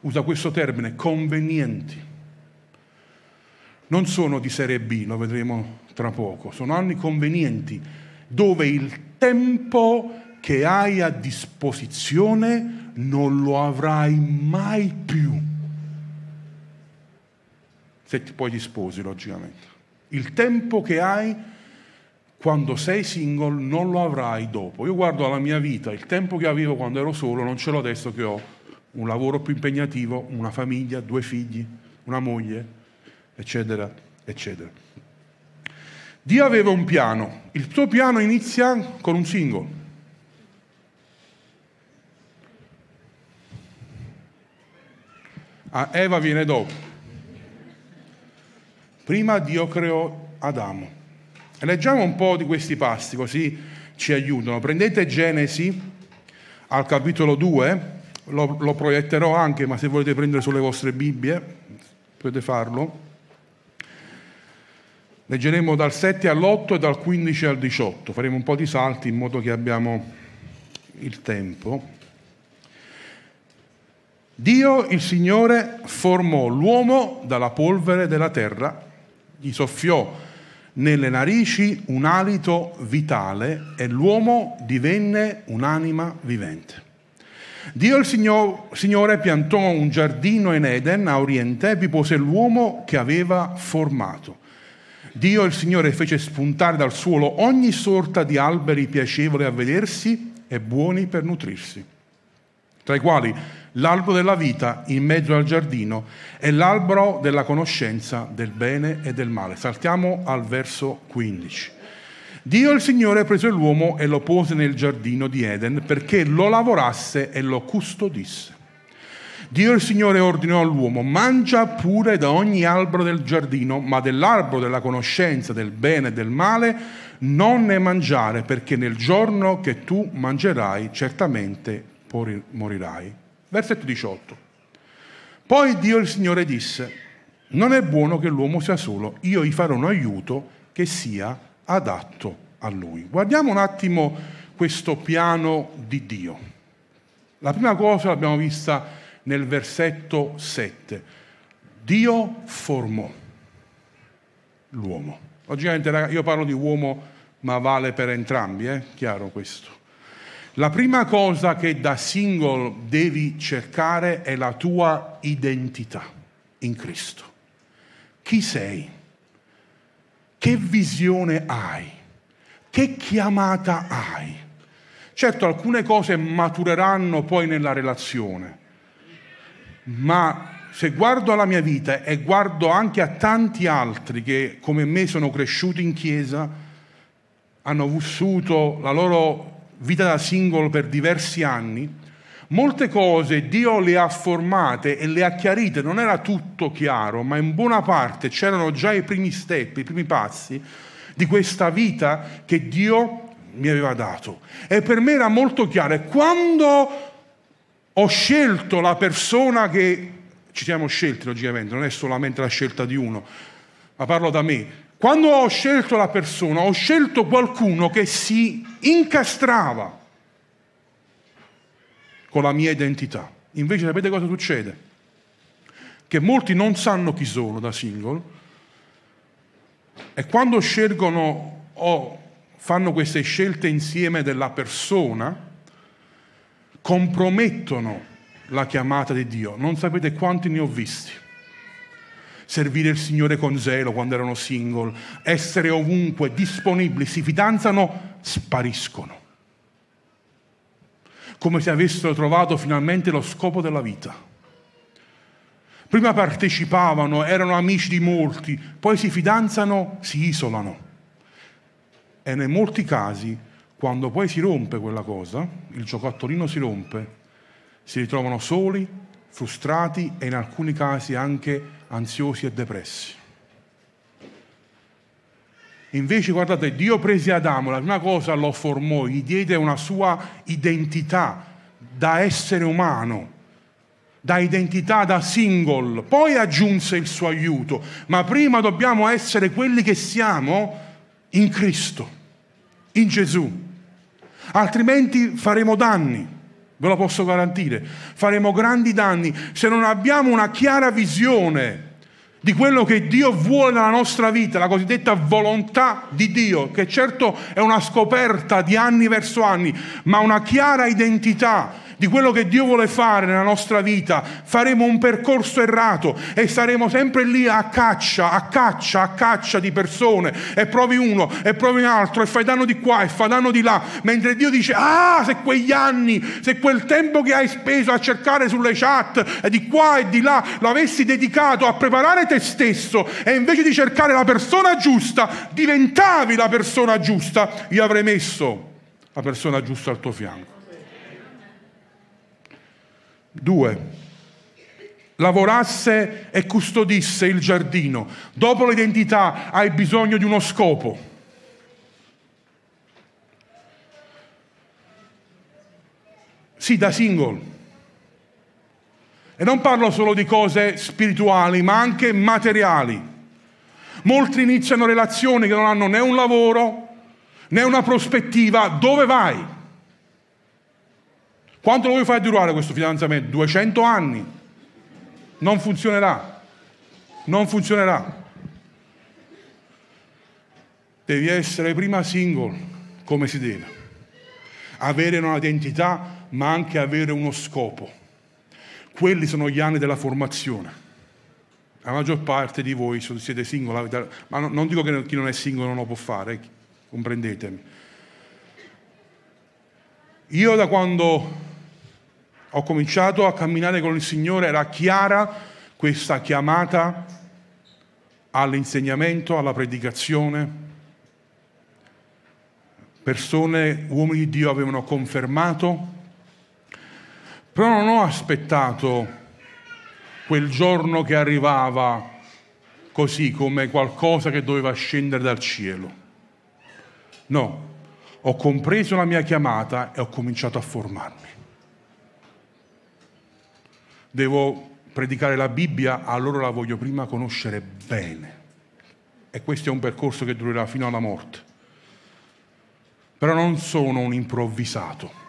usa questo termine, convenienti. Non sono di serie B, lo vedremo tra poco, sono anni convenienti dove il tempo che hai a disposizione non lo avrai mai più. Se ti poi ti sposi, logicamente. Il tempo che hai quando sei single non lo avrai dopo. Io guardo la mia vita, il tempo che avevo quando ero solo non ce l'ho adesso che ho un lavoro più impegnativo, una famiglia, due figli, una moglie, eccetera, eccetera. Dio aveva un piano, il suo piano inizia con un single. A ah, Eva viene dopo. Prima Dio creò Adamo. Leggiamo un po' di questi passi, così ci aiutano. Prendete Genesi al capitolo 2, lo, lo proietterò anche, ma se volete prendere sulle vostre Bibbie potete farlo. Leggeremo dal 7 all'8 e dal 15 al 18. Faremo un po' di salti in modo che abbiamo il tempo. Dio, il Signore, formò l'uomo dalla polvere della terra, gli soffiò nelle narici un alito vitale e l'uomo divenne un'anima vivente. Dio il Signore piantò un giardino in Eden a oriente e vi pose l'uomo che aveva formato. Dio il Signore fece spuntare dal suolo ogni sorta di alberi piacevoli a vedersi e buoni per nutrirsi, tra i quali l'albero della vita in mezzo al giardino e l'albero della conoscenza del bene e del male. Saltiamo al verso 15. Dio il Signore prese l'uomo e lo pose nel giardino di Eden perché lo lavorasse e lo custodisse. Dio il Signore ordinò all'uomo, mangia pure da ogni albero del giardino, ma dell'albero della conoscenza del bene e del male non ne mangiare, perché nel giorno che tu mangerai certamente morirai. Versetto 18. Poi Dio il Signore disse, non è buono che l'uomo sia solo, io gli farò un aiuto che sia adatto a lui. Guardiamo un attimo questo piano di Dio. La prima cosa l'abbiamo vista nel versetto 7. Dio formò l'uomo. Logicamente io parlo di uomo, ma vale per entrambi, è eh? chiaro questo. La prima cosa che da single devi cercare è la tua identità in Cristo. Chi sei? Che visione hai? Che chiamata hai? Certo, alcune cose matureranno poi nella relazione, ma se guardo alla mia vita e guardo anche a tanti altri che come me sono cresciuti in chiesa, hanno vissuto la loro vita da single per diversi anni, molte cose Dio le ha formate e le ha chiarite, non era tutto chiaro, ma in buona parte c'erano già i primi step, i primi passi di questa vita che Dio mi aveva dato. E per me era molto chiaro. E quando ho scelto la persona che ci siamo scelti, logicamente, non è solamente la scelta di uno, ma parlo da me, quando ho scelto la persona, ho scelto qualcuno che si incastrava con la mia identità. Invece sapete cosa succede? Che molti non sanno chi sono da single e quando scelgono o fanno queste scelte insieme della persona, compromettono la chiamata di Dio. Non sapete quanti ne ho visti servire il Signore con zelo quando erano single, essere ovunque, disponibili, si fidanzano, spariscono. Come se avessero trovato finalmente lo scopo della vita. Prima partecipavano, erano amici di molti, poi si fidanzano, si isolano. E nei molti casi, quando poi si rompe quella cosa, il giocattolino si rompe, si ritrovano soli, frustrati e in alcuni casi anche ansiosi e depressi. Invece, guardate, Dio prese Adamo, la prima cosa lo formò, gli diede una sua identità da essere umano, da identità da single, poi aggiunse il suo aiuto, ma prima dobbiamo essere quelli che siamo in Cristo, in Gesù, altrimenti faremo danni. ve lo posso garantire. Faremo grandi danni se non abbiamo una chiara visione di quello che Dio vuole nella nostra vita, la cosiddetta volontà di Dio, che certo è una scoperta di anni verso anni, ma una chiara identità di quello che Dio vuole fare nella nostra vita, faremo un percorso errato e saremo sempre lì a caccia, a caccia, a caccia di persone. E provi uno e provi un altro e fai danno di qua e fai danno di là, mentre Dio dice, ah, se quegli anni, se quel tempo che hai speso a cercare sulle chat e di qua e di là l'avessi dedicato a preparare te stesso e invece di cercare la persona giusta, diventavi la persona giusta, io avrei messo la persona giusta al tuo fianco. Due, lavorasse e custodisse il giardino. Dopo l'identità hai bisogno di uno scopo. Sì, da single. E non parlo solo di cose spirituali, ma anche materiali. Molti iniziano relazioni che non hanno né un lavoro né una prospettiva. Dove vai? Quanto lo vuoi fare durare questo fidanzamento? 200 anni. Non funzionerà. Non funzionerà. Devi essere prima single, come si deve. Avere un'identità, ma anche avere uno scopo. Quelli sono gli anni della formazione. La maggior parte di voi siete single, ma non dico che chi non è single non lo può fare, comprendetemi. Io da quando ho cominciato a camminare con il Signore, era chiara questa chiamata all'insegnamento, alla predicazione. Persone, uomini di Dio avevano confermato, però non ho aspettato quel giorno che arrivava così come qualcosa che doveva scendere dal cielo. No, ho compreso la mia chiamata e ho cominciato a formarmi devo predicare la Bibbia, allora la voglio prima conoscere bene. E questo è un percorso che durerà fino alla morte. Però non sono un improvvisato.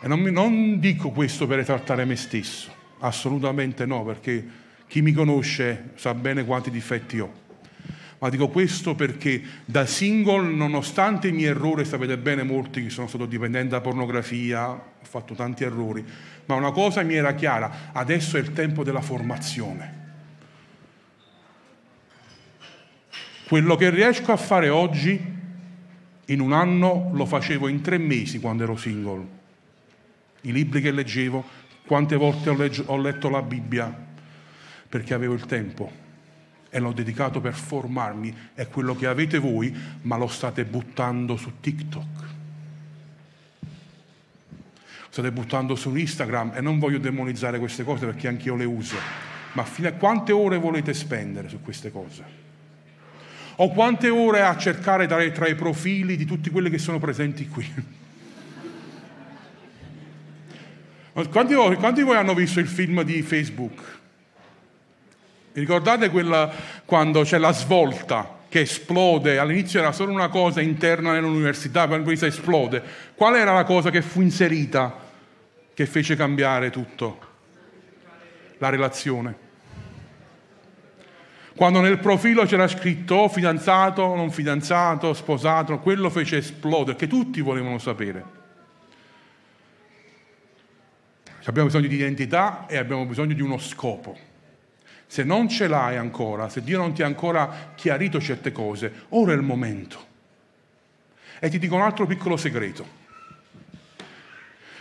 E non, mi, non dico questo per esaltare me stesso, assolutamente no, perché chi mi conosce sa bene quanti difetti ho ma dico questo perché da single, nonostante i miei errori, sapete bene molti che sono stato dipendente da pornografia, ho fatto tanti errori, ma una cosa mi era chiara, adesso è il tempo della formazione. Quello che riesco a fare oggi, in un anno lo facevo in tre mesi quando ero single. I libri che leggevo, quante volte ho, ho letto la Bibbia, perché avevo il tempo e l'ho dedicato per formarmi, è quello che avete voi, ma lo state buttando su TikTok. State buttando su Instagram e non voglio demonizzare queste cose perché anch'io le uso, ma fino a quante ore volete spendere su queste cose? O quante ore a cercare tra, tra i profili di tutti quelli che sono presenti qui? Quanti di voi hanno visto il film di Facebook? Vi ricordate quella quando c'è la svolta che esplode? All'inizio era solo una cosa interna nell'università, poi questa esplode. Qual era la cosa che fu inserita che fece cambiare tutto? La relazione. Quando nel profilo c'era scritto fidanzato, non fidanzato, sposato, quello fece esplodere, che tutti volevano sapere. Abbiamo bisogno di identità e abbiamo bisogno di uno scopo. Se non ce l'hai ancora, se Dio non ti ha ancora chiarito certe cose, ora è il momento. E ti dico un altro piccolo segreto.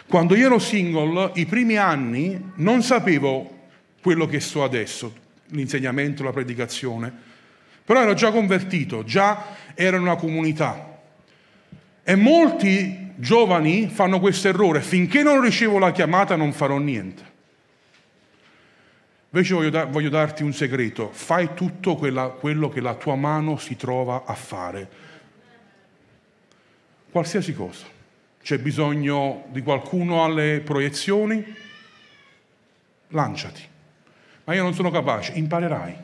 Quando io ero single, i primi anni non sapevo quello che so adesso, l'insegnamento, la predicazione, però ero già convertito, già ero in una comunità. E molti giovani fanno questo errore, finché non ricevo la chiamata non farò niente. Invece voglio, da, voglio darti un segreto, fai tutto quella, quello che la tua mano si trova a fare. Qualsiasi cosa. C'è bisogno di qualcuno alle proiezioni? Lanciati. Ma io non sono capace, imparerai.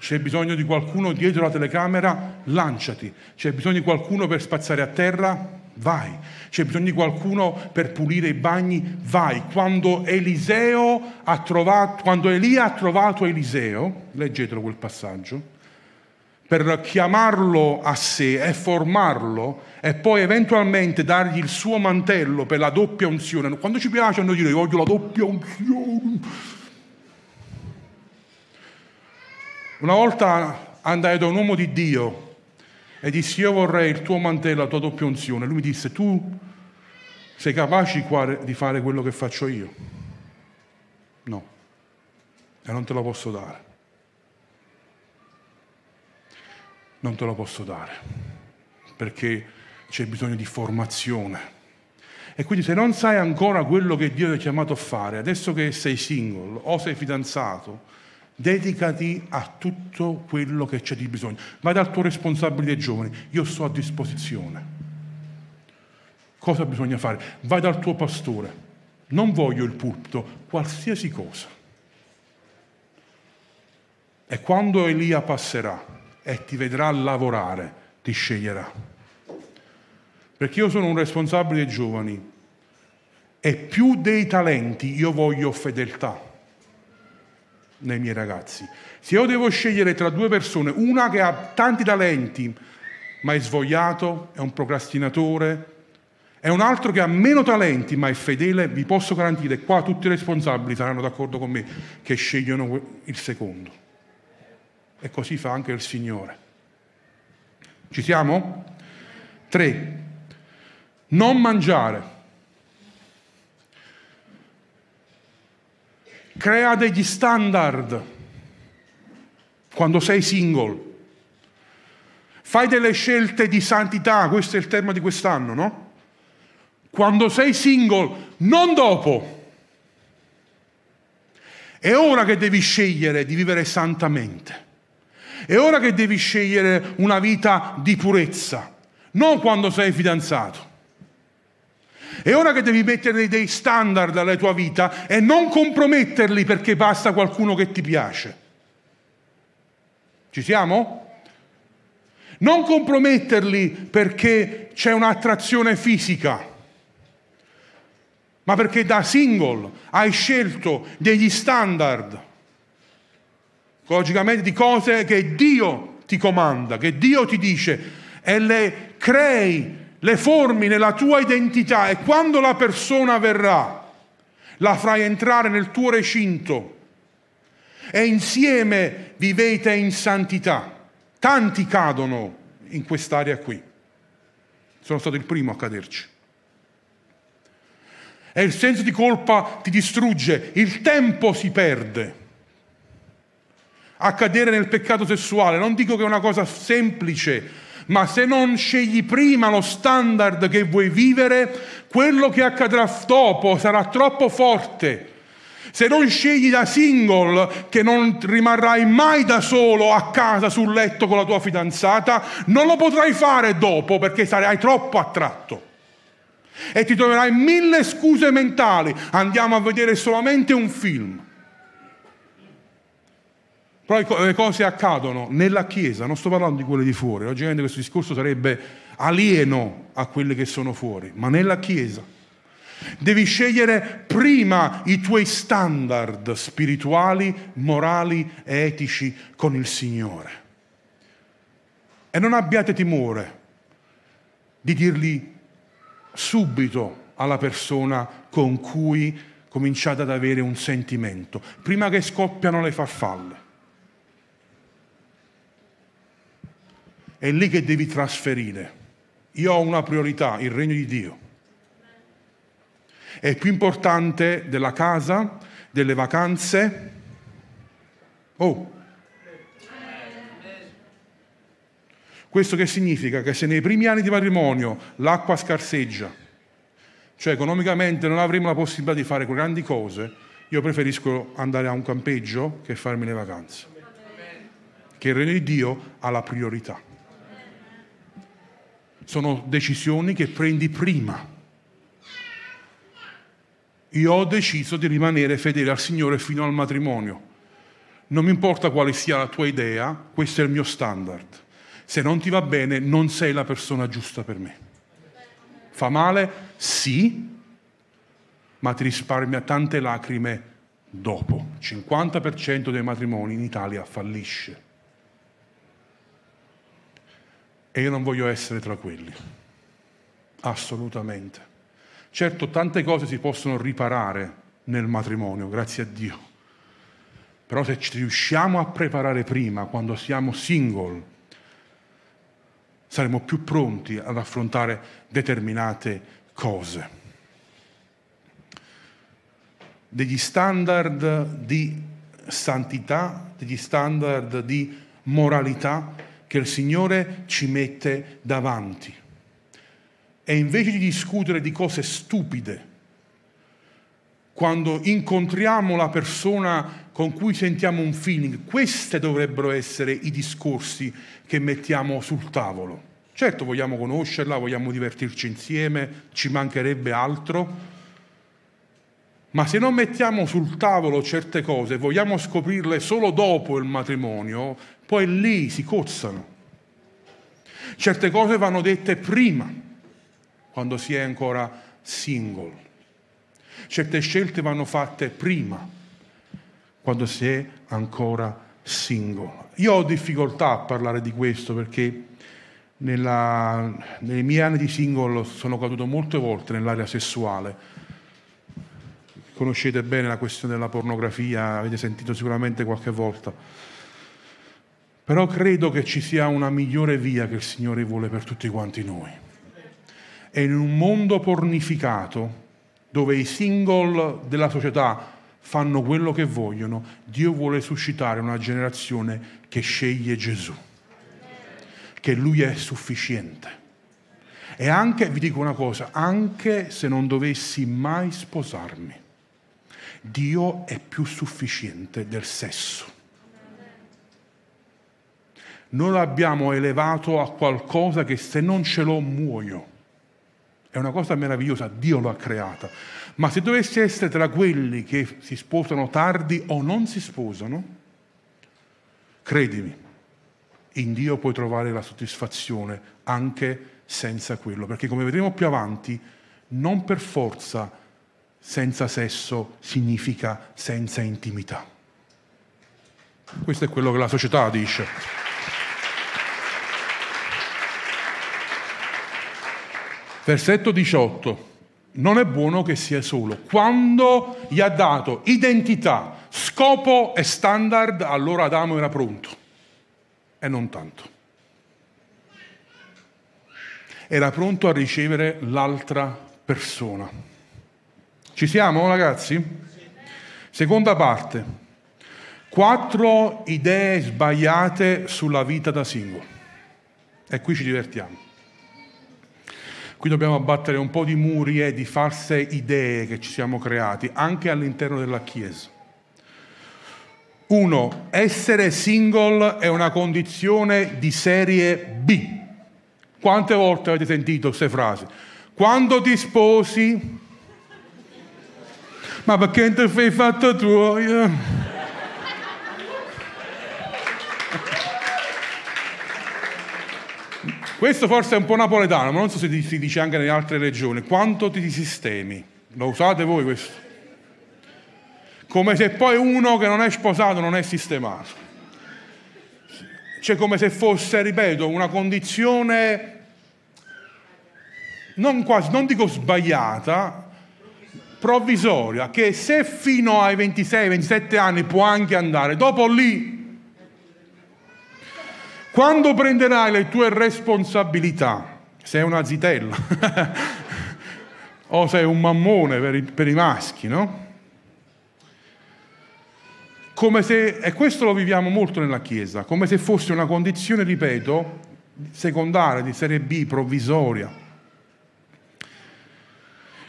C'è bisogno di qualcuno dietro la telecamera? Lanciati. C'è bisogno di qualcuno per spazzare a terra? Vai. C'è bisogno di qualcuno per pulire i bagni, vai. Quando Eliseo ha trovato, quando Elia ha trovato Eliseo, leggetelo quel passaggio, per chiamarlo a sé e formarlo e poi eventualmente dargli il suo mantello per la doppia unzione. Quando ci piace a noi dire voglio la doppia unzione. Una volta andai da un uomo di Dio e dissi io vorrei il tuo mantello, la tua doppia unzione. Lui mi disse tu sei capace di fare quello che faccio io? No, e non te lo posso dare. non te lo posso dare, perché c'è bisogno di formazione. E quindi se non sai ancora quello che Dio ti ha chiamato a fare, adesso che sei single o sei fidanzato, dedicati a tutto quello che c'è di bisogno. Vai dal tuo responsabile dei giovani, io sto a disposizione. Cosa bisogna fare? Vai dal tuo pastore. Non voglio il pulpito, qualsiasi cosa. E quando Elia passerà, e ti vedrà lavorare, ti sceglierà. Perché io sono un responsabile giovani e più dei talenti io voglio fedeltà nei miei ragazzi. Se io devo scegliere tra due persone, una che ha tanti talenti ma è svogliato, è un procrastinatore, e un altro che ha meno talenti ma è fedele, vi posso garantire, qua tutti i responsabili saranno d'accordo con me, che scegliono il secondo. E così fa anche il Signore. Ci siamo? Tre, non mangiare. Crea degli standard quando sei single. Fai delle scelte di santità, questo è il tema di quest'anno, no? Quando sei single, non dopo. È ora che devi scegliere di vivere santamente. È ora che devi scegliere una vita di purezza, non quando sei fidanzato. È ora che devi mettere dei standard alla tua vita e non comprometterli perché basta qualcuno che ti piace. Ci siamo? Non comprometterli perché c'è un'attrazione fisica, ma perché da single hai scelto degli standard logicamente di cose che Dio ti comanda, che Dio ti dice e le crei, le formi nella tua identità e quando la persona verrà la farai entrare nel tuo recinto e insieme vivete in santità. Tanti cadono in quest'area qui. Sono stato il primo a caderci. E il senso di colpa ti distrugge, il tempo si perde a cadere nel peccato sessuale. Non dico che è una cosa semplice, ma se non scegli prima lo standard che vuoi vivere, quello che accadrà dopo sarà troppo forte. Se non scegli da single che non rimarrai mai da solo a casa sul letto con la tua fidanzata, non lo potrai fare dopo perché sarai troppo attratto. E ti troverai mille scuse mentali. Andiamo a vedere solamente un film. Però le cose accadono nella Chiesa, non sto parlando di quelle di fuori, logicamente questo discorso sarebbe alieno a quelle che sono fuori, ma nella Chiesa. Devi scegliere prima i tuoi standard spirituali, morali e etici con il Signore. E non abbiate timore di dirli subito alla persona con cui cominciate ad avere un sentimento, prima che scoppiano le farfalle. È lì che devi trasferire. Io ho una priorità, il regno di Dio. È più importante della casa, delle vacanze. Oh. Questo che significa? Che se nei primi anni di matrimonio l'acqua scarseggia, cioè economicamente non avremo la possibilità di fare grandi cose, io preferisco andare a un campeggio che farmi le vacanze. Che il regno di Dio ha la priorità sono decisioni che prendi prima. Io ho deciso di rimanere fedele al Signore fino al matrimonio. Non mi importa quale sia la tua idea, questo è il mio standard. Se non ti va bene, non sei la persona giusta per me. Fa male? Sì, ma ti risparmia tante lacrime dopo. Il 50% dei matrimoni in Italia fallisce. E io non voglio essere tra quelli, assolutamente. Certo, tante cose si possono riparare nel matrimonio, grazie a Dio. Però se ci riusciamo a preparare prima, quando siamo single, saremo più pronti ad affrontare determinate cose. Degli standard di santità, degli standard di moralità che il Signore ci mette davanti. E invece di discutere di cose stupide, quando incontriamo la persona con cui sentiamo un feeling, questi dovrebbero essere i discorsi che mettiamo sul tavolo. Certo vogliamo conoscerla, vogliamo divertirci insieme, ci mancherebbe altro, ma se non mettiamo sul tavolo certe cose, vogliamo scoprirle solo dopo il matrimonio, poi lì si cozzano. Certe cose vanno dette prima, quando si è ancora single. Certe scelte vanno fatte prima, quando si è ancora single. Io ho difficoltà a parlare di questo perché nella, nei miei anni di single sono caduto molte volte nell'area sessuale conoscete bene la questione della pornografia, avete sentito sicuramente qualche volta. Però credo che ci sia una migliore via che il Signore vuole per tutti quanti noi. E in un mondo pornificato, dove i single della società fanno quello che vogliono, Dio vuole suscitare una generazione che sceglie Gesù, che Lui è sufficiente. E anche, vi dico una cosa, anche se non dovessi mai sposarmi, Dio è più sufficiente del sesso. Noi l'abbiamo elevato a qualcosa che se non ce l'ho muoio. È una cosa meravigliosa, Dio l'ha creata. Ma se dovessi essere tra quelli che si sposano tardi o non si sposano, credimi, in Dio puoi trovare la soddisfazione anche senza quello, perché come vedremo più avanti, non per forza senza sesso significa senza intimità. Questo è quello che la società dice. Versetto 18. Non è buono che sia solo. Quando gli ha dato identità, scopo e standard, allora Adamo era pronto. E non tanto. Era pronto a ricevere l'altra persona. Ci siamo ragazzi? Seconda parte. Quattro idee sbagliate sulla vita da singolo. E qui ci divertiamo. Qui dobbiamo abbattere un po' di muri e di false idee che ci siamo creati, anche all'interno della Chiesa. Uno, essere single è una condizione di serie B. Quante volte avete sentito queste frasi? Quando ti sposi, ma perché non ti fai fatto tuo? Questo forse è un po' napoletano, ma non so se si dice anche nelle altre regioni. Quanto ti sistemi? Lo usate voi questo? Come se poi uno che non è sposato non è sistemato. Cioè come se fosse, ripeto, una condizione non quasi, non dico sbagliata, provvisoria che se fino ai 26-27 anni può anche andare, dopo lì, quando prenderai le tue responsabilità, sei una zitella o sei un mammone per i, per i maschi, no? Come se, e questo lo viviamo molto nella Chiesa, come se fosse una condizione, ripeto, secondaria, di serie B, provvisoria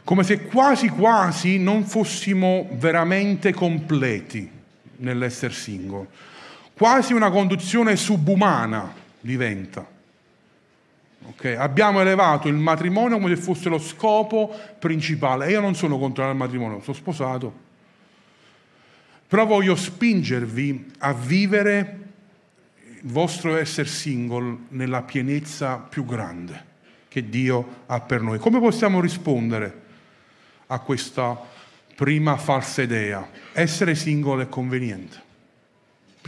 come se quasi quasi non fossimo veramente completi nell'essere single. Quasi una conduzione subumana diventa. Okay? Abbiamo elevato il matrimonio come se fosse lo scopo principale. Io non sono contrario al matrimonio, sono sposato. Però voglio spingervi a vivere il vostro essere single nella pienezza più grande che Dio ha per noi. Come possiamo rispondere a questa prima falsa idea? Essere singolo è conveniente.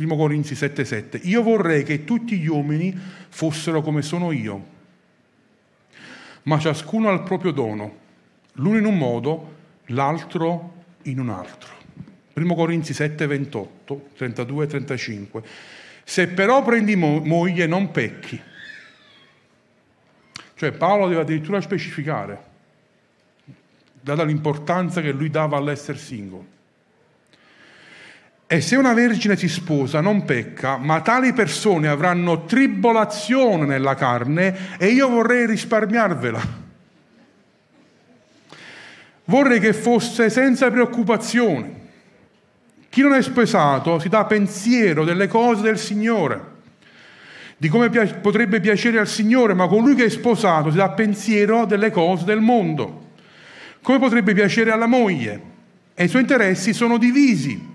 1 Corinzi 7:7. Io vorrei che tutti gli uomini fossero come sono io, ma ciascuno ha il proprio dono, l'uno in un modo, l'altro in un altro. 1 Corinzi 7, 28, 32 e 35. Se però prendi mo- moglie non pecchi. Cioè Paolo deve addirittura specificare, data l'importanza che lui dava all'essere single. E se una vergine si sposa non pecca, ma tali persone avranno tribolazione nella carne e io vorrei risparmiarvela. Vorrei che fosse senza preoccupazioni. Chi non è sposato si dà pensiero delle cose del Signore, di come potrebbe piacere al Signore, ma colui che è sposato si dà pensiero delle cose del mondo, come potrebbe piacere alla moglie, e i suoi interessi sono divisi.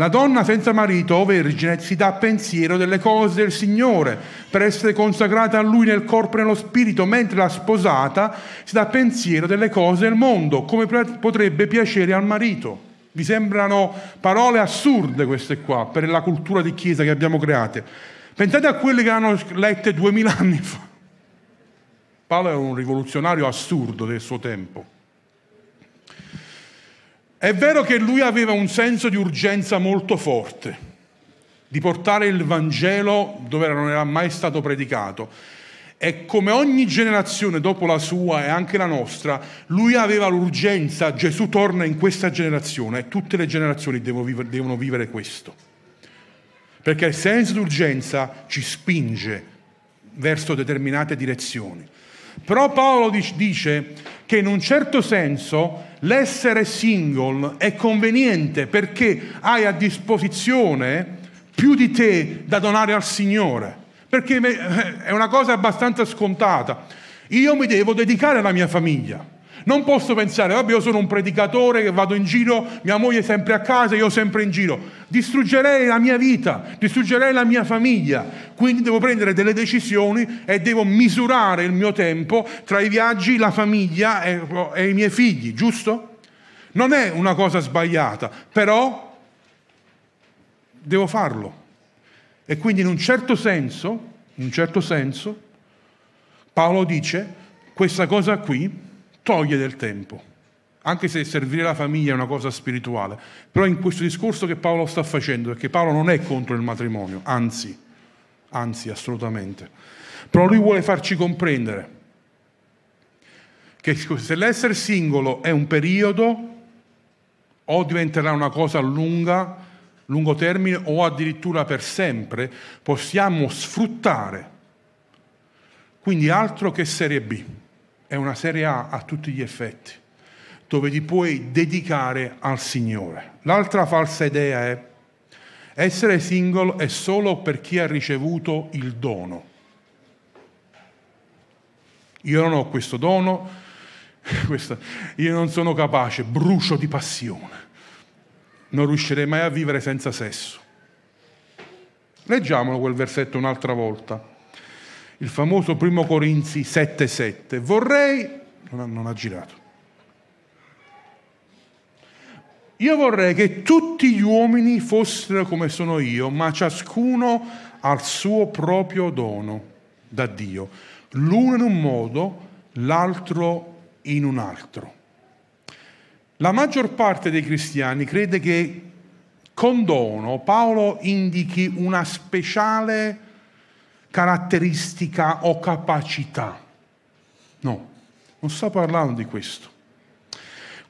La donna senza marito o vergine si dà pensiero delle cose del Signore per essere consacrata a Lui nel corpo e nello spirito, mentre la sposata si dà pensiero delle cose del mondo, come potrebbe piacere al marito. Vi sembrano parole assurde queste qua per la cultura di chiesa che abbiamo create. Pensate a quelle che hanno lette duemila anni fa. Paolo era un rivoluzionario assurdo del suo tempo. È vero che lui aveva un senso di urgenza molto forte, di portare il Vangelo dove non era mai stato predicato. E come ogni generazione dopo la sua e anche la nostra, lui aveva l'urgenza, Gesù torna in questa generazione e tutte le generazioni devono vivere, questo. Perché il senso di urgenza ci spinge verso determinate direzioni. Però Paolo dice che in un certo senso l'essere single è conveniente perché hai a disposizione più di te da donare al Signore, perché è una cosa abbastanza scontata. Io mi devo dedicare alla mia famiglia. Non posso pensare, vabbè, io sono un predicatore che vado in giro, mia moglie è sempre a casa, io sempre in giro. Distruggerei la mia vita, distruggerei la mia famiglia. Quindi devo prendere delle decisioni e devo misurare il mio tempo tra i viaggi, la famiglia e, e i miei figli, giusto? Non è una cosa sbagliata, però devo farlo. E quindi in un certo senso, in un certo senso, Paolo dice, questa cosa qui toglie del tempo, anche se servire la famiglia è una cosa spirituale. Però in questo discorso che Paolo sta facendo, perché Paolo non è contro il matrimonio, anzi, anzi, assolutamente. Però lui vuole farci comprendere che se l'essere singolo è un periodo, o diventerà una cosa lunga, lungo termine, o addirittura per sempre, possiamo sfruttare. Quindi altro che serie B è una serie A a tutti gli effetti, dove ti puoi dedicare al Signore. L'altra falsa idea è essere single è solo per chi ha ricevuto il dono. Io non ho questo dono, questa, io non sono capace, brucio di passione. Non riuscirei mai a vivere senza sesso. Leggiamolo quel versetto un'altra volta il famoso primo Corinzi 7,7. Vorrei, non ha, non ha girato, io vorrei che tutti gli uomini fossero come sono io, ma ciascuno ha il suo proprio dono da Dio, l'uno in un modo, l'altro in un altro. La maggior parte dei cristiani crede che con dono Paolo indichi una speciale caratteristica o capacità. No, non sta parlando di questo.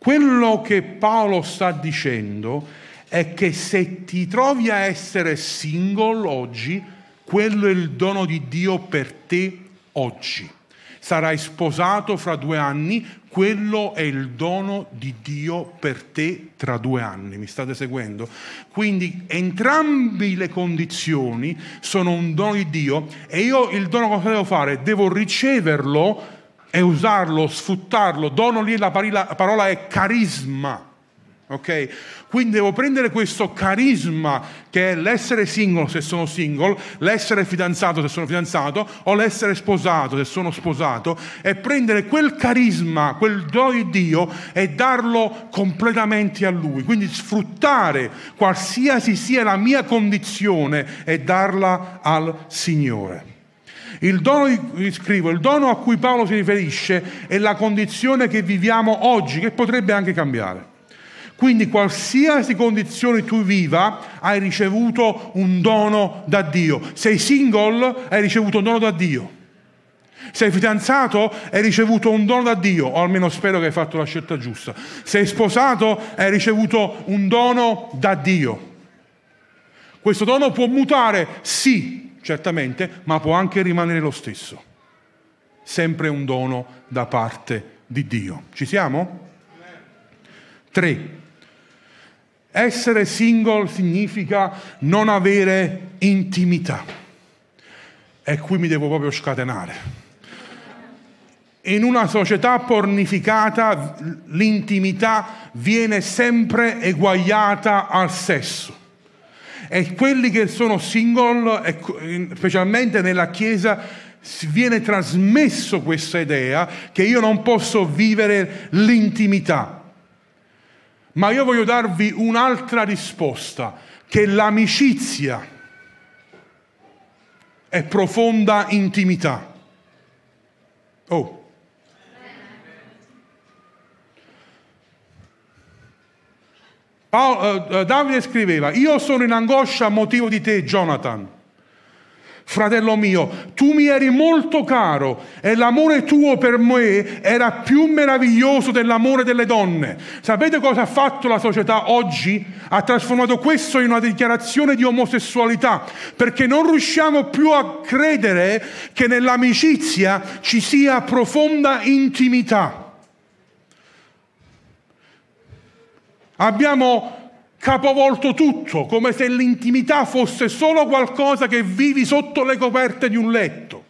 Quello che Paolo sta dicendo è che se ti trovi a essere single oggi, quello è il dono di Dio per te oggi sarai sposato fra due anni, quello è il dono di Dio per te tra due anni. Mi state seguendo? Quindi entrambe le condizioni sono un dono di Dio e io il dono cosa devo fare? Devo riceverlo e usarlo, sfruttarlo. Dono lì la parola è carisma. ok? Quindi devo prendere questo carisma che è l'essere single se sono single, l'essere fidanzato se sono fidanzato o l'essere sposato se sono sposato e prendere quel carisma, quel dono di Dio e darlo completamente a Lui. Quindi sfruttare qualsiasi sia la mia condizione e darla al Signore. Il dono scrivo, il dono a cui Paolo si riferisce è la condizione che viviamo oggi, che potrebbe anche cambiare. Quindi qualsiasi condizione tu viva, hai ricevuto un dono da Dio. Sei single, hai ricevuto un dono da Dio. Sei fidanzato, hai ricevuto un dono da Dio, o almeno spero che hai fatto la scelta giusta. Sei sposato, hai ricevuto un dono da Dio. Questo dono può mutare, sì, certamente, ma può anche rimanere lo stesso. Sempre un dono da parte di Dio. Ci siamo? Tre. Essere single significa non avere intimità. E qui mi devo proprio scatenare. In una società pornificata l'intimità viene sempre eguagliata al sesso. E quelli che sono single, specialmente nella Chiesa, viene trasmesso questa idea che io non posso vivere l'intimità ma io voglio darvi un'altra risposta, che l'amicizia è profonda intimità. Oh. Paolo, uh, Davide scriveva, io sono in angoscia a motivo di te, Jonathan. Fratello mio, tu mi eri molto caro e l'amore tuo per me era più meraviglioso dell'amore delle donne. Sapete cosa ha fatto la società oggi? Ha trasformato questo in una dichiarazione di omosessualità, perché non riusciamo più a credere che nell'amicizia ci sia profonda intimità. Abbiamo capovolto tutto, come se l'intimità fosse solo qualcosa che vivi sotto le coperte di un letto.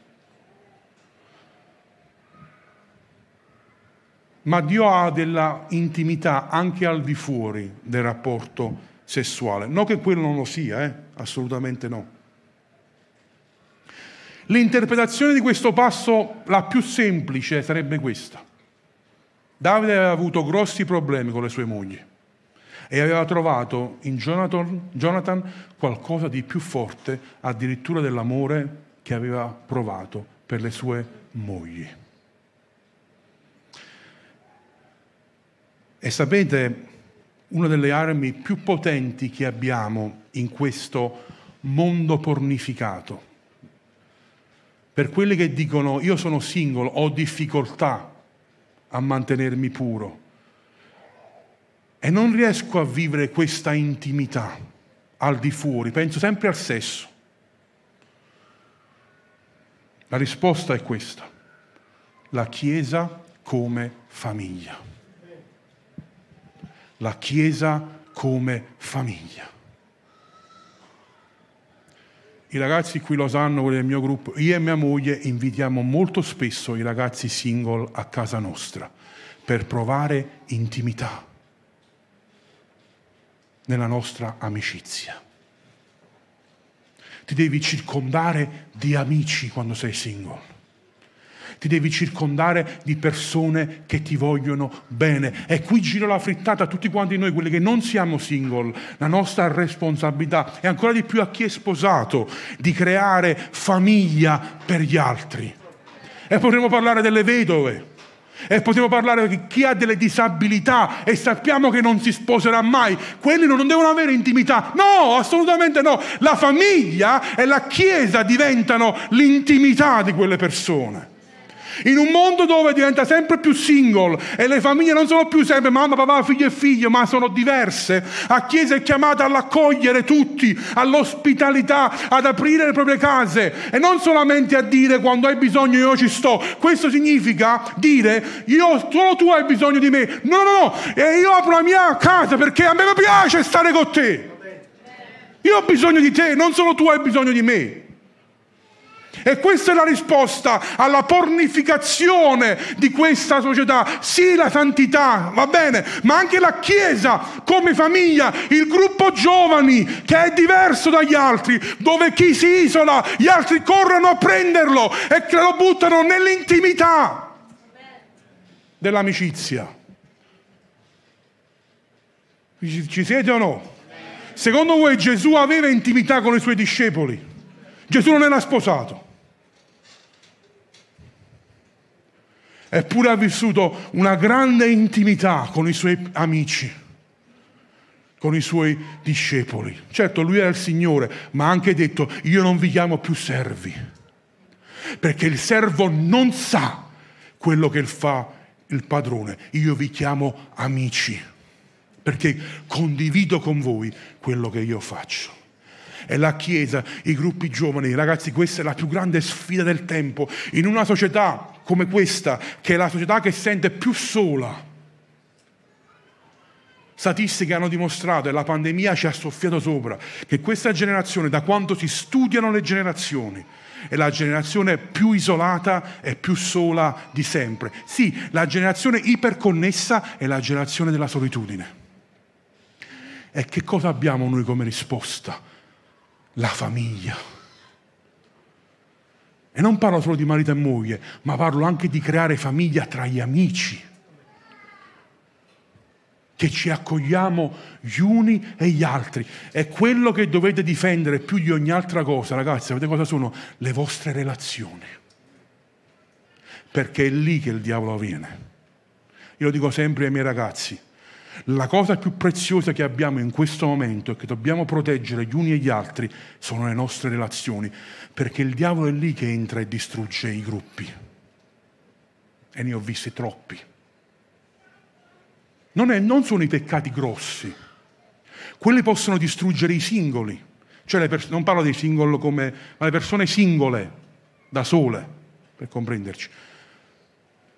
Ma Dio ha della intimità anche al di fuori del rapporto sessuale. Non che quello non lo sia, eh? assolutamente no. L'interpretazione di questo passo, la più semplice, sarebbe questa. Davide aveva avuto grossi problemi con le sue mogli e aveva trovato in Jonathan, Jonathan qualcosa di più forte addirittura dell'amore che aveva provato per le sue mogli. E sapete, una delle armi più potenti che abbiamo in questo mondo pornificato, per quelli che dicono io sono single, ho difficoltà a mantenermi puro, e non riesco a vivere questa intimità al di fuori, penso sempre al sesso. La risposta è questa, la Chiesa come famiglia. La Chiesa come famiglia. I ragazzi qui lo sanno, quelli del mio gruppo, io e mia moglie invitiamo molto spesso i ragazzi single a casa nostra per provare intimità nella nostra amicizia. Ti devi circondare di amici quando sei single. Ti devi circondare di persone che ti vogliono bene. E qui giro la frittata a tutti quanti noi, quelli che non siamo single. La nostra responsabilità e ancora di più a chi è sposato di creare famiglia per gli altri. E potremo parlare delle vedove e potremmo parlare di chi ha delle disabilità e sappiamo che non si sposerà mai. Quelli non devono avere intimità. No, assolutamente no. La famiglia e la Chiesa diventano l'intimità di quelle persone. In un mondo dove diventa sempre più single e le famiglie non sono più sempre mamma, papà, figlio e figlio, ma sono diverse, a Chiesa è chiamata all'accogliere tutti, all'ospitalità, ad aprire le proprie case e non solamente a dire quando hai bisogno io ci sto. Questo significa dire io solo tu hai bisogno di me. No, no, no, e io apro la mia casa perché a me piace stare con te. Io ho bisogno di te, non solo tu hai bisogno di me. E questa è la risposta alla pornificazione di questa società. Sì, la santità, va bene, ma anche la Chiesa come famiglia, il gruppo giovani che è diverso dagli altri, dove chi si isola, gli altri corrono a prenderlo e che lo buttano nell'intimità dell'amicizia. Ci siete o no? Secondo voi Gesù aveva intimità con i suoi discepoli? Gesù non era sposato. Eppure ha vissuto una grande intimità con i suoi amici, con i suoi discepoli. Certo, lui era il Signore, ma ha anche detto, io non vi chiamo più servi, perché il servo non sa quello che fa il padrone, io vi chiamo amici, perché condivido con voi quello che io faccio è la Chiesa, i gruppi giovani. Ragazzi, questa è la più grande sfida del tempo. In una società come questa, che è la società che sente più sola. Statistiche hanno dimostrato, e la pandemia ci ha soffiato sopra, che questa generazione, da quanto si studiano le generazioni, è la generazione più isolata e più sola di sempre. Sì, la generazione iperconnessa è la generazione della solitudine. E che cosa abbiamo noi come risposta? la famiglia. E non parlo solo di marito e moglie, ma parlo anche di creare famiglia tra gli amici, che ci accogliamo gli uni e gli altri. E quello che dovete difendere più di ogni altra cosa, ragazzi, sapete cosa sono? Le vostre relazioni. Perché è lì che il diavolo viene. Io lo dico sempre ai miei ragazzi la cosa più preziosa che abbiamo in questo momento e che dobbiamo proteggere gli uni e gli altri sono le nostre relazioni, perché il diavolo è lì che entra e distrugge i gruppi. E ne ho visti troppi. Non, è, non sono i peccati grossi, quelli possono distruggere i singoli, cioè pers- non parlo dei singoli come, ma le persone singole, da sole, per comprenderci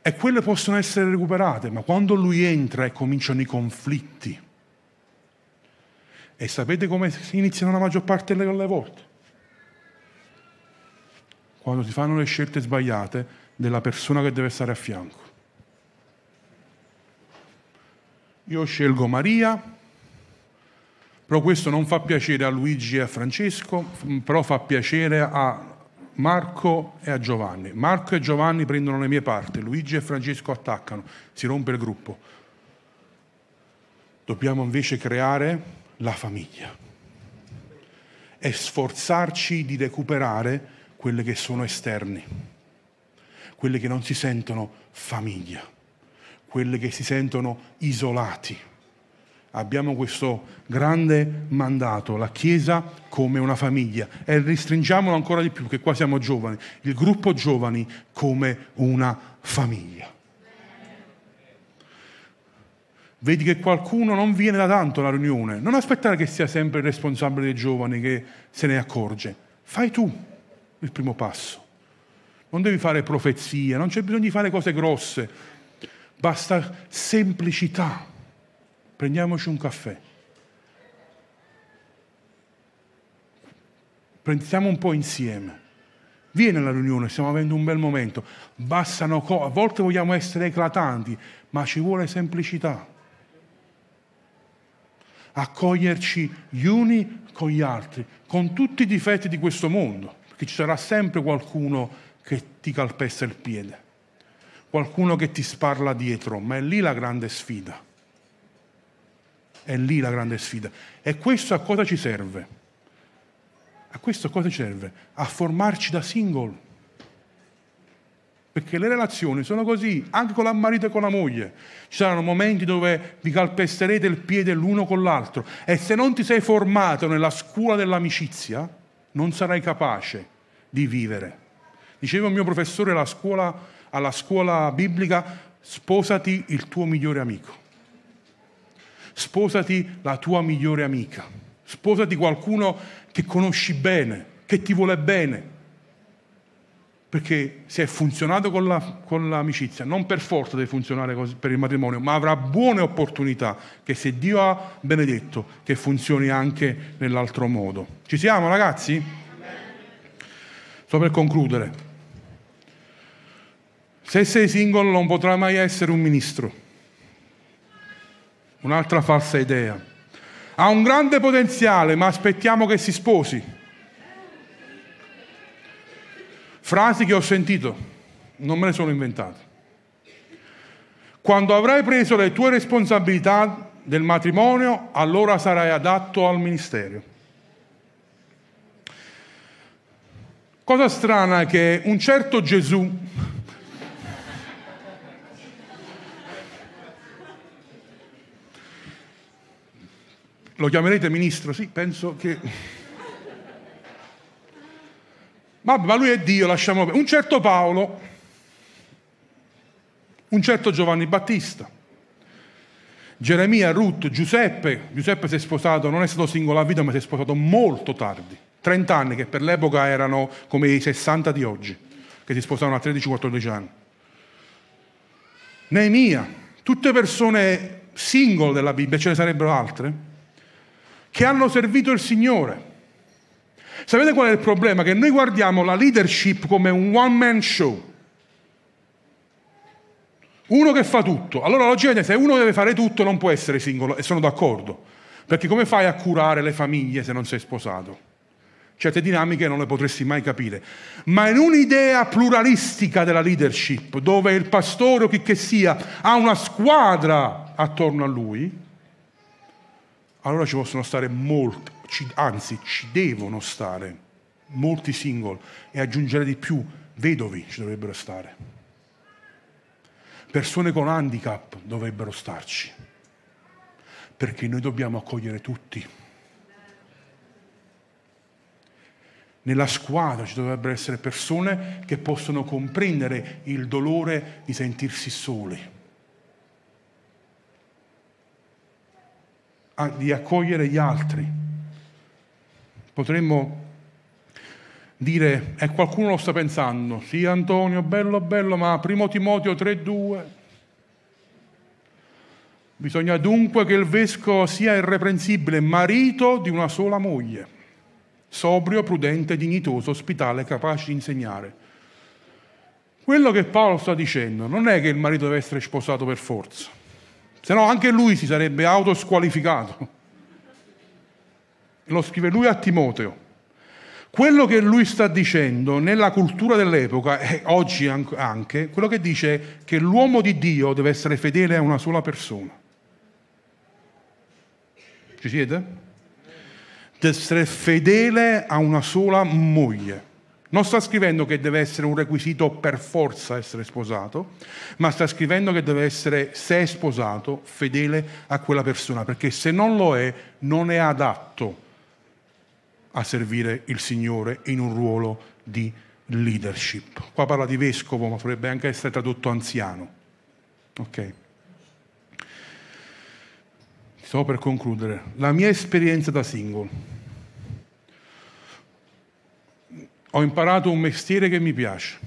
e quelle possono essere recuperate, ma quando lui entra e cominciano i conflitti, e sapete come si iniziano la maggior parte delle volte? Quando si fanno le scelte sbagliate della persona che deve stare a fianco. Io scelgo Maria, però questo non fa piacere a Luigi e a Francesco, però fa piacere a Marco e a Giovanni. Marco e Giovanni prendono le mie parti, Luigi e Francesco attaccano, si rompe il gruppo. Dobbiamo invece creare la famiglia e sforzarci di recuperare quelle che sono esterni, quelle che non si sentono famiglia, quelle che si sentono isolati. Abbiamo questo grande mandato, la Chiesa come una famiglia e restringiamolo ancora di più, che qua siamo giovani, il gruppo giovani come una famiglia. Vedi che qualcuno non viene da tanto alla riunione, non aspettare che sia sempre il responsabile dei giovani che se ne accorge, fai tu il primo passo. Non devi fare profezie, non c'è bisogno di fare cose grosse, basta semplicità prendiamoci un caffè. Prendiamo un po' insieme. Vieni alla riunione, stiamo avendo un bel momento. Bastano cose, a volte vogliamo essere eclatanti, ma ci vuole semplicità. Accoglierci gli uni con gli altri, con tutti i difetti di questo mondo, perché ci sarà sempre qualcuno che ti calpesta il piede, qualcuno che ti sparla dietro, ma è lì la grande sfida. È lì la grande sfida. E questo a cosa ci serve? A questo cosa ci serve? A formarci da single. Perché le relazioni sono così, anche con il marito e con la moglie. Ci saranno momenti dove vi calpesterete il piede l'uno con l'altro e se non ti sei formato nella scuola dell'amicizia, non sarai capace di vivere. Diceva il mio professore alla scuola, alla scuola biblica, sposati il tuo migliore amico. Sposati la tua migliore amica. Sposati qualcuno che conosci bene, che ti vuole bene. Perché se è funzionato con, la, con l'amicizia, non per forza deve funzionare per il matrimonio, ma avrà buone opportunità che se Dio ha benedetto, che funzioni anche nell'altro modo. Ci siamo ragazzi? Sto per concludere. Se sei single non potrai mai essere un ministro. Un'altra falsa idea. Ha un grande potenziale, ma aspettiamo che si sposi. Frasi che ho sentito, non me le sono inventate. Quando avrai preso le tue responsabilità del matrimonio, allora sarai adatto al ministero. Cosa strana che un certo Gesù Lo chiamerete ministro? Sì, penso che... Vabbè, ma lui è Dio, lasciamo... Un certo Paolo, un certo Giovanni Battista, Geremia, Ruth, Giuseppe. Giuseppe si è sposato, non è stato singolo a vita, ma si è sposato molto tardi. 30 anni, che per l'epoca erano come i 60 di oggi, che si sposavano a 13-14 anni. Neemia, tutte persone single della Bibbia, ce ne sarebbero altre, che hanno servito il Signore. Sapete qual è il problema? Che noi guardiamo la leadership come un one man show. Uno che fa tutto. Allora logicamente se uno deve fare tutto non può essere singolo e sono d'accordo. Perché come fai a curare le famiglie se non sei sposato? Certe dinamiche non le potresti mai capire. Ma in un'idea pluralistica della leadership, dove il pastore o chi che sia ha una squadra attorno a lui, allora ci possono stare molti, anzi ci devono stare molti single e aggiungere di più, vedovi ci dovrebbero stare. Persone con handicap dovrebbero starci, perché noi dobbiamo accogliere tutti. Nella squadra ci dovrebbero essere persone che possono comprendere il dolore di sentirsi soli di accogliere gli altri. Potremmo dire, e qualcuno lo sta pensando, sì Antonio, bello, bello, ma primo Timoteo 3,2. Bisogna dunque che il vescovo sia irreprensibile, marito di una sola moglie, sobrio, prudente, dignitoso, ospitale, capace di insegnare. Quello che Paolo sta dicendo non è che il marito deve essere sposato per forza se no anche lui si sarebbe autosqualificato. Lo scrive lui a Timoteo. Quello che lui sta dicendo nella cultura dell'epoca, e oggi anche, quello che dice è che l'uomo di Dio deve essere fedele a una sola persona. Ci siete? Deve essere fedele a una sola moglie. Non sta scrivendo che deve essere un requisito per forza essere sposato, ma sta scrivendo che deve essere, se è sposato, fedele a quella persona, perché se non lo è, non è adatto a servire il Signore in un ruolo di leadership. Qua parla di vescovo, ma potrebbe anche essere tradotto anziano. Ok? Sto per concludere. La mia esperienza da single Ho imparato un mestiere che mi piace,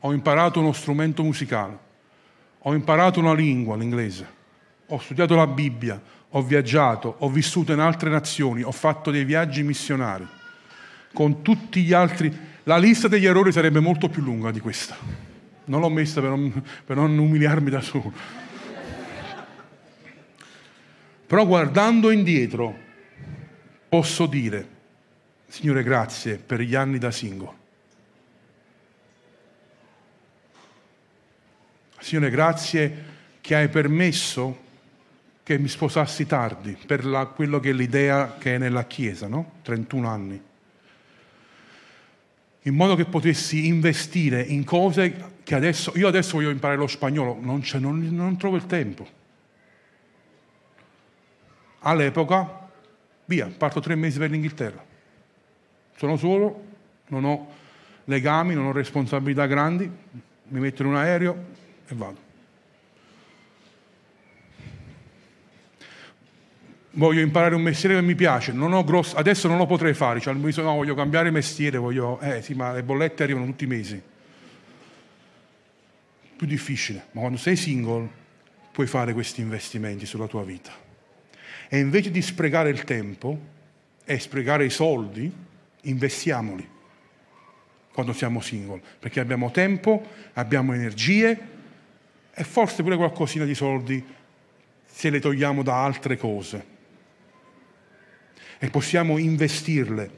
ho imparato uno strumento musicale, ho imparato una lingua, l'inglese, ho studiato la Bibbia, ho viaggiato, ho vissuto in altre nazioni, ho fatto dei viaggi missionari. Con tutti gli altri, la lista degli errori sarebbe molto più lunga di questa. Non l'ho messa per non, per non umiliarmi da solo. Però guardando indietro posso dire Signore, grazie per gli anni da single. Signore, grazie che hai permesso che mi sposassi tardi per la, quello che è l'idea che è nella Chiesa, no? 31 anni. In modo che potessi investire in cose che adesso, io adesso voglio imparare lo spagnolo, non, non, non trovo il tempo. All'epoca, via, parto tre mesi per l'Inghilterra. Sono solo, non ho legami, non ho responsabilità grandi, mi metto in un aereo e vado. Voglio imparare un mestiere che mi piace, non grosso, adesso non lo potrei fare, cioè, no, voglio cambiare mestiere, voglio, eh sì, ma le bollette arrivano tutti i mesi. Più difficile, ma quando sei single puoi fare questi investimenti sulla tua vita. E invece di sprecare il tempo e sprecare i soldi, investiamoli. quando siamo single, perché abbiamo tempo, abbiamo energie e forse pure qualcosina di soldi se le togliamo da altre cose. E possiamo investirle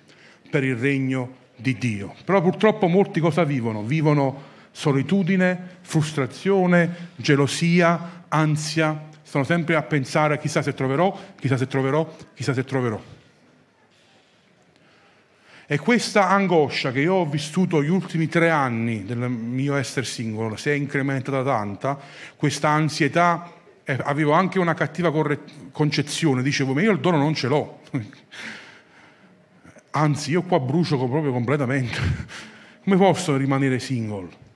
per il regno di Dio. Però purtroppo molti cosa vivono? Vivono solitudine, frustrazione, gelosia, ansia, stanno sempre a pensare chissà se troverò, chissà se troverò, chissà se troverò. E questa angoscia che io ho vissuto gli ultimi tre anni del mio essere singolo si è incrementata tanta, questa ansietà, eh, avevo anche una cattiva concezione, dicevo ma io il dono non ce l'ho, anzi io qua brucio proprio completamente, come posso rimanere single?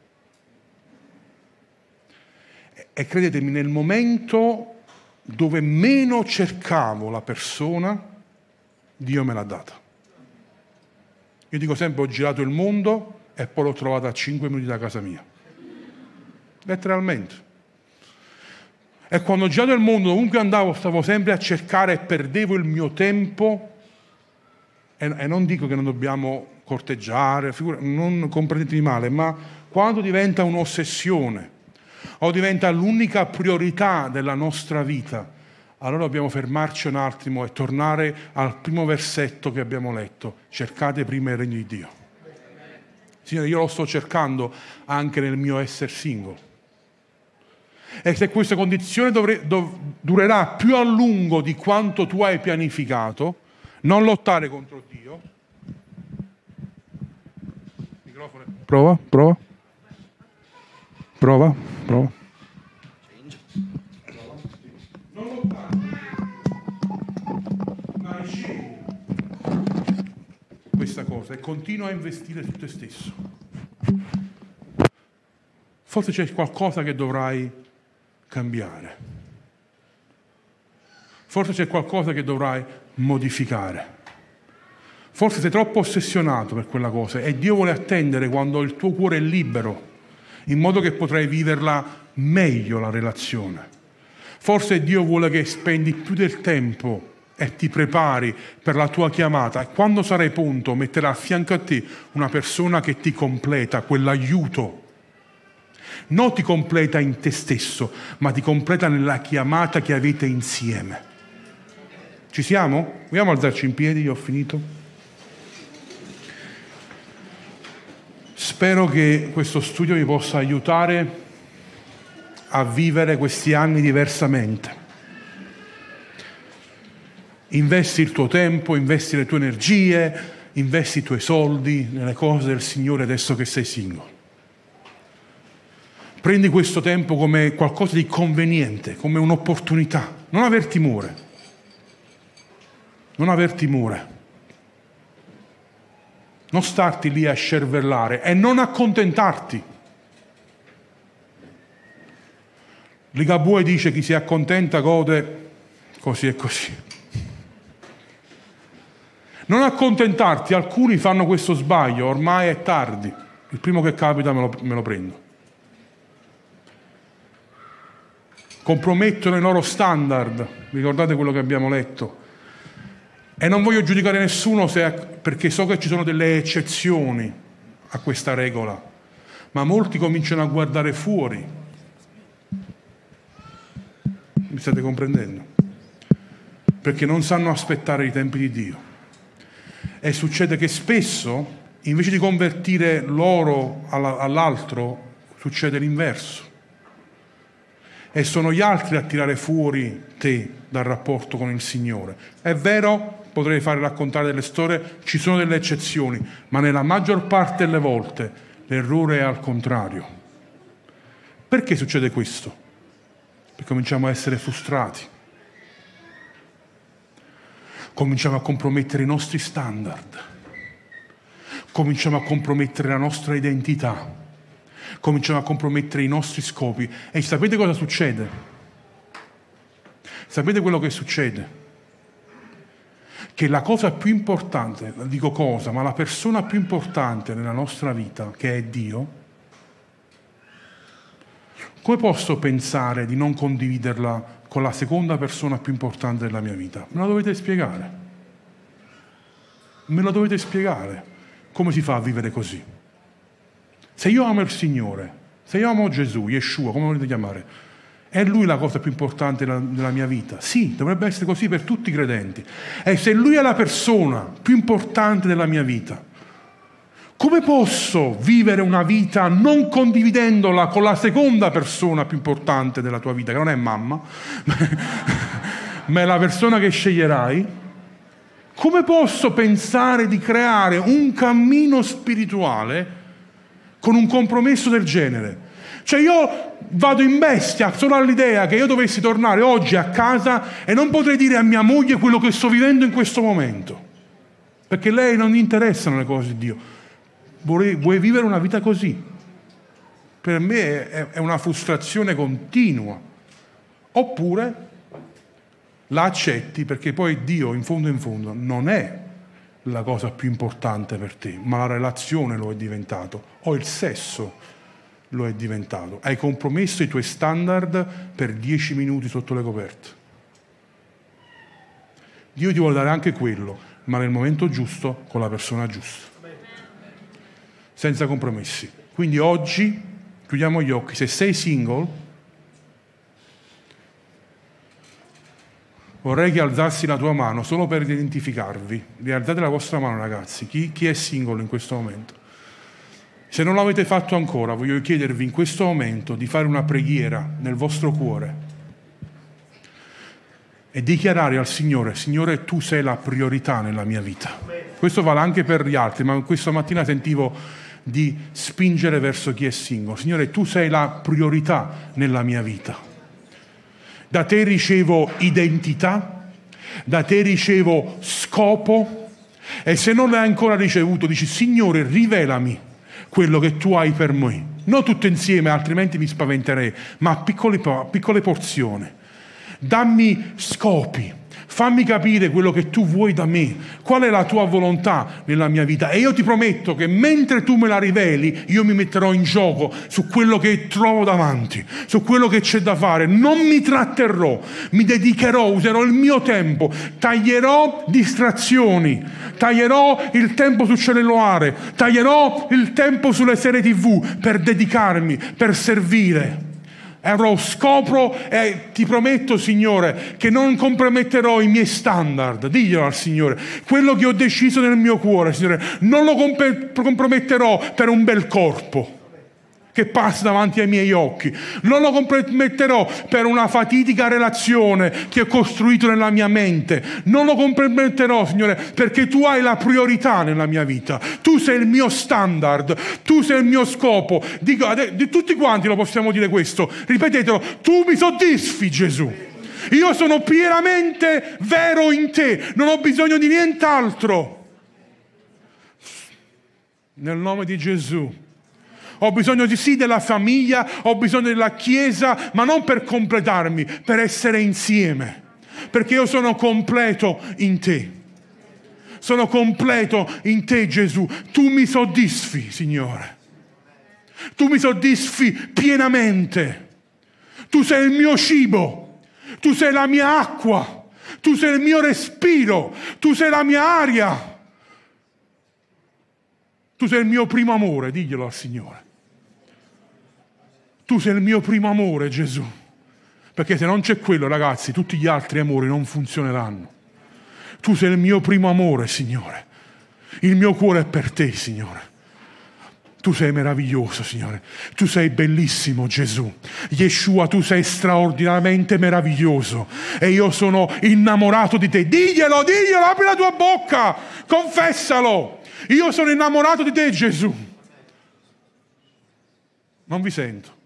E credetemi, nel momento dove meno cercavo la persona, Dio me l'ha data. Io dico sempre ho girato il mondo e poi l'ho trovata a 5 minuti da casa mia. Letteralmente. E quando ho girato il mondo, ovunque andavo, stavo sempre a cercare e perdevo il mio tempo. E, e non dico che non dobbiamo corteggiare, figura, non comprendetemi male, ma quando diventa un'ossessione, o diventa l'unica priorità della nostra vita, allora dobbiamo fermarci un attimo e tornare al primo versetto che abbiamo letto. Cercate prima il regno di Dio. Signore, io lo sto cercando anche nel mio essere single. E se questa condizione dovre, dov, durerà più a lungo di quanto tu hai pianificato, non lottare contro Dio. Microfono. Prova, prova. Prova, prova. Questa cosa e continua a investire su te stesso. Forse c'è qualcosa che dovrai cambiare. Forse c'è qualcosa che dovrai modificare. Forse sei troppo ossessionato per quella cosa e Dio vuole attendere quando il tuo cuore è libero in modo che potrai viverla meglio la relazione. Forse Dio vuole che spendi più del tempo e ti prepari per la tua chiamata e quando sarai pronto metterà a fianco a te una persona che ti completa quell'aiuto. Non ti completa in te stesso, ma ti completa nella chiamata che avete insieme. Ci siamo? Vogliamo alzarci in piedi? Io ho finito. Spero che questo studio vi possa aiutare a vivere questi anni diversamente. Investi il tuo tempo, investi le tue energie, investi i tuoi soldi nelle cose del Signore adesso che sei singolo. Prendi questo tempo come qualcosa di conveniente, come un'opportunità. Non aver timore. Non aver timore non starti lì a scervellare e non accontentarti. Ligabue dice chi si accontenta gode, così e così. Non accontentarti, alcuni fanno questo sbaglio, ormai è tardi, il primo che capita me lo, me lo prendo. Compromettono i loro standard, ricordate quello che abbiamo letto, e non voglio giudicare nessuno se, perché so che ci sono delle eccezioni a questa regola, ma molti cominciano a guardare fuori. Mi state comprendendo? Perché non sanno aspettare i tempi di Dio. E succede che spesso, invece di convertire loro all'altro, succede l'inverso. E sono gli altri a tirare fuori te dal rapporto con il Signore. È vero, potrei fare raccontare delle storie, ci sono delle eccezioni, ma nella maggior parte delle volte l'errore è al contrario. Perché succede questo? Perché cominciamo a essere frustrati, cominciamo a compromettere i nostri standard, cominciamo a compromettere la nostra identità, cominciamo a compromettere i nostri scopi. E sapete cosa succede? Sapete quello che succede? Che la cosa più importante, dico cosa, ma la persona più importante nella nostra vita, che è Dio, come posso pensare di non condividerla con la seconda persona più importante della mia vita? Me la dovete spiegare. Me lo dovete spiegare. Come si fa a vivere così? Se io amo il Signore, se io amo Gesù, Yeshua, come volete chiamare, è Lui la cosa più importante della mia vita? Sì, dovrebbe essere così per tutti i credenti. E se Lui è la persona più importante della mia vita, come posso vivere una vita non condividendola con la seconda persona più importante della tua vita, che non è mamma, ma è la persona che sceglierai? Come posso pensare di creare un cammino spirituale con un compromesso del genere? Cioè io vado in bestia solo all'idea che io dovessi tornare oggi a casa e non potrei dire a mia moglie quello che sto vivendo in questo momento, perché lei non interessano le cose di Dio vuoi, vuoi vivere una vita così? Per me è, è una frustrazione continua. Oppure la accetti perché poi Dio in fondo in fondo non è la cosa più importante per te, ma la relazione lo è diventato, o il sesso lo è diventato. Hai compromesso i tuoi standard per dieci minuti sotto le coperte. Dio ti vuole dare anche quello, ma nel momento giusto con la persona giusta senza compromessi. Quindi oggi chiudiamo gli occhi, se sei single, vorrei che alzassi la tua mano solo per identificarvi. Rialzate la vostra mano ragazzi, chi, chi è single in questo momento? Se non l'avete fatto ancora, voglio chiedervi in questo momento di fare una preghiera nel vostro cuore e dichiarare al Signore, Signore tu sei la priorità nella mia vita. Questo vale anche per gli altri, ma questa mattina sentivo di spingere verso chi è singolo. Signore, tu sei la priorità nella mia vita. Da te ricevo identità, da te ricevo scopo e se non l'hai ancora ricevuto, dici Signore, rivelami quello che tu hai per me. Non tutto insieme, altrimenti mi spaventerei, ma a piccole, piccole porzioni. Dammi scopi Fammi capire quello che tu vuoi da me, qual è la tua volontà nella mia vita. E io ti prometto che mentre tu me la riveli, io mi metterò in gioco su quello che trovo davanti, su quello che c'è da fare. Non mi tratterrò, mi dedicherò, userò il mio tempo, taglierò distrazioni, taglierò il tempo sul cellulare, taglierò il tempo sulle serie tv per dedicarmi, per servire. Allora scopro e ti prometto, Signore, che non comprometterò i miei standard. Diglielo al Signore. Quello che ho deciso nel mio cuore, Signore, non lo comprometterò per un bel corpo che passa davanti ai miei occhi. Non lo comprometterò per una fatidica relazione che ho costruito nella mia mente. Non lo comprometterò, Signore, perché tu hai la priorità nella mia vita. Tu sei il mio standard, tu sei il mio scopo. Dico, di tutti quanti lo possiamo dire questo. Ripetetelo, tu mi soddisfi, Gesù. Io sono pienamente vero in te, non ho bisogno di nient'altro. Nel nome di Gesù ho bisogno di sì della famiglia, ho bisogno della Chiesa, ma non per completarmi, per essere insieme, perché io sono completo in te. Sono completo in te Gesù. Tu mi soddisfi, Signore. Tu mi soddisfi pienamente. Tu sei il mio cibo. Tu sei la mia acqua. Tu sei il mio respiro. Tu sei la mia aria. Tu sei il mio primo amore, diglielo al Signore. Tu sei il mio primo amore, Gesù. Perché se non c'è quello, ragazzi, tutti gli altri amori non funzioneranno. Tu sei il mio primo amore, Signore. Il mio cuore è per te, Signore. Tu sei meraviglioso, Signore. Tu sei bellissimo, Gesù. Yeshua, tu sei straordinariamente meraviglioso. E io sono innamorato di te. Diglielo, diglielo, apri la tua bocca. Confessalo. Io sono innamorato di te, Gesù. Non vi sento.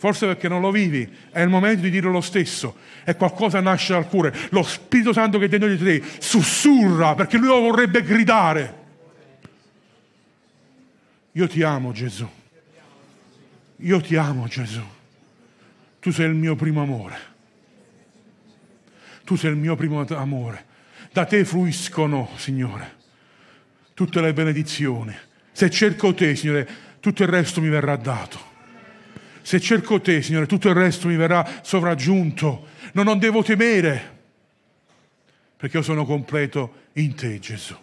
Forse perché non lo vivi, è il momento di dire lo stesso. E qualcosa nasce dal cuore. Lo Spirito Santo che è dentro di te sussurra perché lui lo vorrebbe gridare. Io ti amo Gesù. Io ti amo Gesù. Tu sei il mio primo amore. Tu sei il mio primo amore. Da te fruiscono, Signore, tutte le benedizioni. Se cerco te, Signore, tutto il resto mi verrà dato. Se cerco te, Signore, tutto il resto mi verrà sovraggiunto. Non, non devo temere, perché io sono completo in te, Gesù.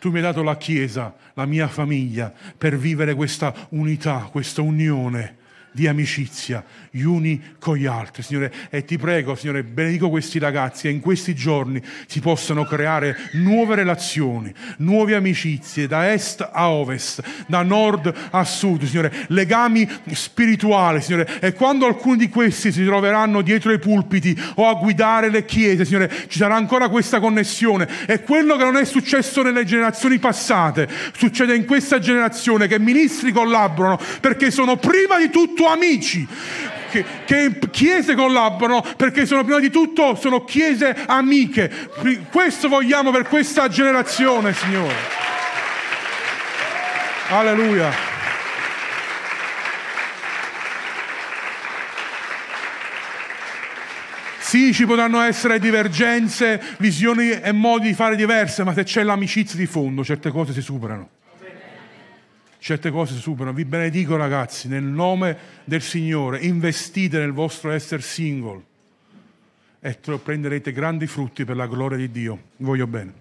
Tu mi hai dato la Chiesa, la mia famiglia, per vivere questa unità, questa unione di amicizia gli uni con gli altri, Signore. E ti prego, Signore, benedico questi ragazzi e in questi giorni si possano creare nuove relazioni, nuove amicizie da est a ovest, da nord a sud, Signore, legami spirituali, Signore. E quando alcuni di questi si troveranno dietro i pulpiti o a guidare le chiese, Signore, ci sarà ancora questa connessione. E quello che non è successo nelle generazioni passate, succede in questa generazione che ministri collaborano perché sono prima di tutto amici, che, che chiese collaborano perché sono prima di tutto sono chiese amiche. Questo vogliamo per questa generazione, Signore. Alleluia. Sì, ci potranno essere divergenze, visioni e modi di fare diverse, ma se c'è l'amicizia di fondo, certe cose si superano certe cose si superano. Vi benedico ragazzi, nel nome del Signore, investite nel vostro essere single e prenderete grandi frutti per la gloria di Dio. Voglio bene.